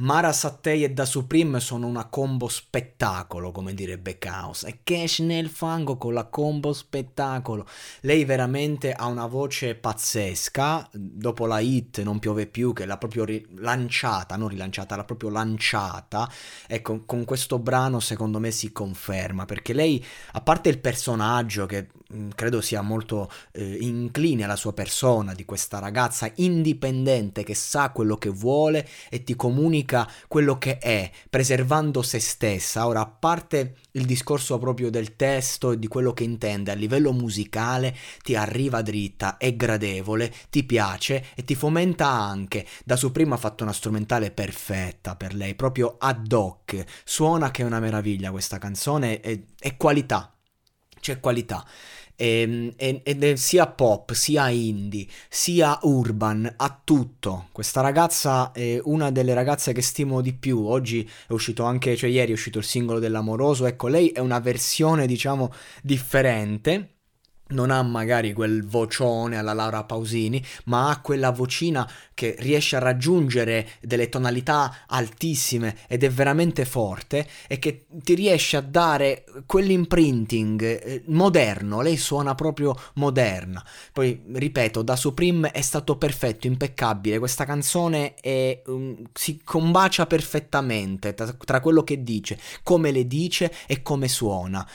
Mara Sattei e Da Supreme sono una combo spettacolo, come direbbe Chaos. E Cash nel fango con la combo spettacolo. Lei veramente ha una voce pazzesca. Dopo la hit Non piove più, che l'ha proprio lanciata, non rilanciata, l'ha proprio lanciata. Ecco, con questo brano secondo me si conferma. Perché lei, a parte il personaggio che mm, credo sia molto eh, incline alla sua persona, di questa ragazza indipendente che sa quello che vuole e ti comunica quello che è, preservando se stessa. Ora, a parte il discorso proprio del testo e di quello che intende a livello musicale, ti arriva dritta, è gradevole, ti piace e ti fomenta anche. Da su ha fatto una strumentale perfetta per lei, proprio ad hoc. Suona che è una meraviglia questa canzone e, e qualità. C'è qualità. Ehm, ed è sia pop, sia indie, sia urban, ha tutto. Questa ragazza è una delle ragazze che stimo di più. Oggi è uscito anche, cioè ieri è uscito il singolo dell'amoroso. Ecco, lei è una versione, diciamo, differente non ha magari quel vocione alla Laura Pausini, ma ha quella vocina che riesce a raggiungere delle tonalità altissime ed è veramente forte e che ti riesce a dare quell'imprinting eh, moderno, lei suona proprio moderna. Poi ripeto, da Supreme è stato perfetto, impeccabile, questa canzone è, um, si combacia perfettamente tra, tra quello che dice, come le dice e come suona.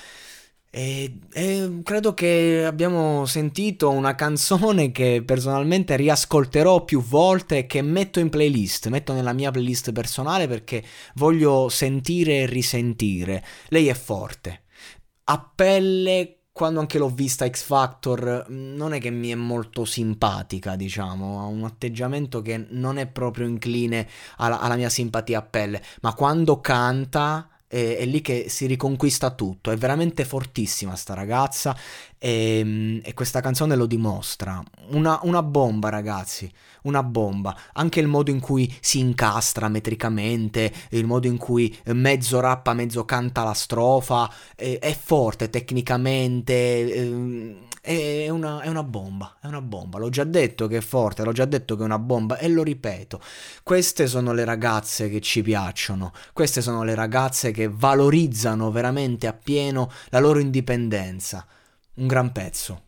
E, e, credo che abbiamo sentito una canzone che personalmente riascolterò più volte e che metto in playlist, metto nella mia playlist personale perché voglio sentire e risentire. Lei è forte. A pelle, quando anche l'ho vista X Factor, non è che mi è molto simpatica, diciamo, ha un atteggiamento che non è proprio incline alla, alla mia simpatia a pelle, ma quando canta è, è, lì che si riconquista tutto. È veramente fortissima sta ragazza e, ehm, e questa canzone lo dimostra. Una, una, bomba, ragazzi, una bomba. Anche il modo in cui si incastra metricamente, il modo in cui mezzo rappa, mezzo canta la strofa, è, è forte tecnicamente. Ehm, è una, è una, bomba, è una bomba. L'ho già detto che è forte, l'ho già detto che è una bomba e lo ripeto. Queste sono le ragazze che ci piacciono, queste sono le ragazze che valorizzano veramente appieno la loro indipendenza. Un gran pezzo.